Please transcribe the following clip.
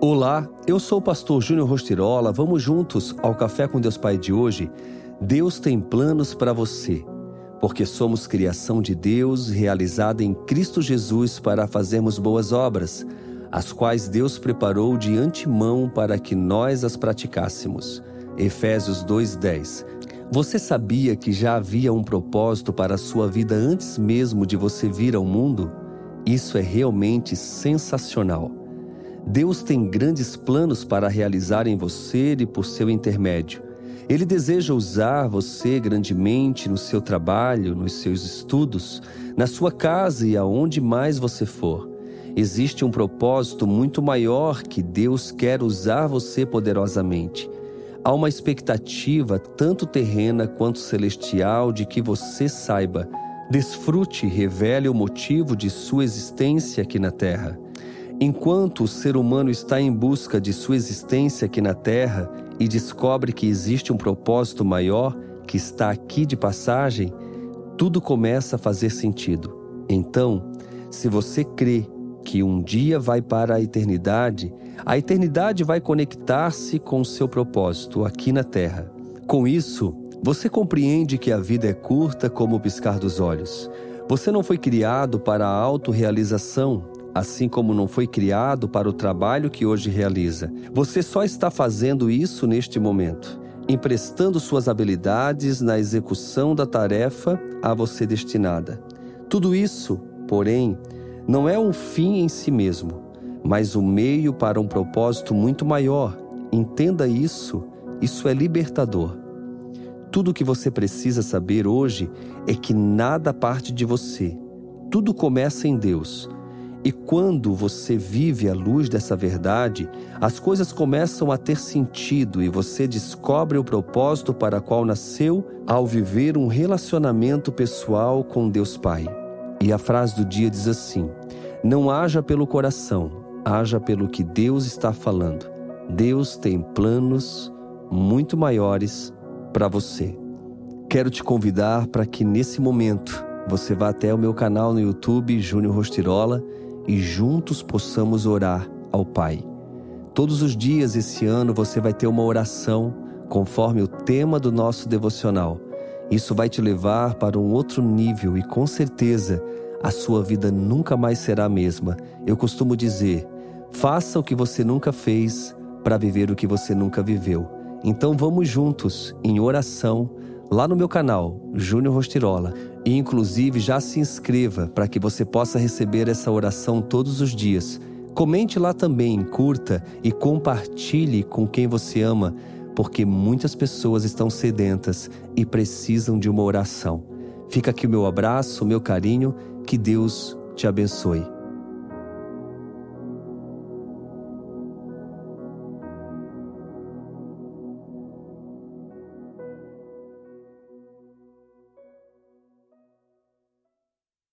Olá, eu sou o pastor Júnior Rostirola. Vamos juntos ao Café com Deus Pai de hoje. Deus tem planos para você, porque somos criação de Deus realizada em Cristo Jesus para fazermos boas obras, as quais Deus preparou de antemão para que nós as praticássemos. Efésios 2:10. Você sabia que já havia um propósito para a sua vida antes mesmo de você vir ao mundo? Isso é realmente sensacional. Deus tem grandes planos para realizar em você e por seu intermédio. Ele deseja usar você grandemente no seu trabalho, nos seus estudos, na sua casa e aonde mais você for. Existe um propósito muito maior que Deus quer usar você poderosamente. Há uma expectativa, tanto terrena quanto celestial, de que você saiba, desfrute e revele o motivo de sua existência aqui na Terra. Enquanto o ser humano está em busca de sua existência aqui na Terra e descobre que existe um propósito maior que está aqui de passagem, tudo começa a fazer sentido. Então, se você crê que um dia vai para a eternidade, a eternidade vai conectar-se com o seu propósito aqui na Terra. Com isso, você compreende que a vida é curta como o piscar dos olhos. Você não foi criado para a autorrealização, assim como não foi criado para o trabalho que hoje realiza. Você só está fazendo isso neste momento, emprestando suas habilidades na execução da tarefa a você destinada. Tudo isso, porém, não é um fim em si mesmo, mas o um meio para um propósito muito maior. Entenda isso, isso é libertador. Tudo o que você precisa saber hoje é que nada parte de você. Tudo começa em Deus e quando você vive à luz dessa verdade, as coisas começam a ter sentido e você descobre o propósito para qual nasceu ao viver um relacionamento pessoal com Deus Pai. E a frase do dia diz assim: Não haja pelo coração, haja pelo que Deus está falando. Deus tem planos muito maiores para você. Quero te convidar para que nesse momento você vá até o meu canal no YouTube, Júnior Rostirola e juntos possamos orar ao Pai. Todos os dias esse ano você vai ter uma oração conforme o tema do nosso devocional. Isso vai te levar para um outro nível e com certeza a sua vida nunca mais será a mesma. Eu costumo dizer: faça o que você nunca fez para viver o que você nunca viveu. Então vamos juntos em oração lá no meu canal, Júnior Rostirola. E inclusive já se inscreva para que você possa receber essa oração todos os dias. Comente lá também, curta e compartilhe com quem você ama, porque muitas pessoas estão sedentas e precisam de uma oração. Fica aqui o meu abraço, o meu carinho, que Deus te abençoe.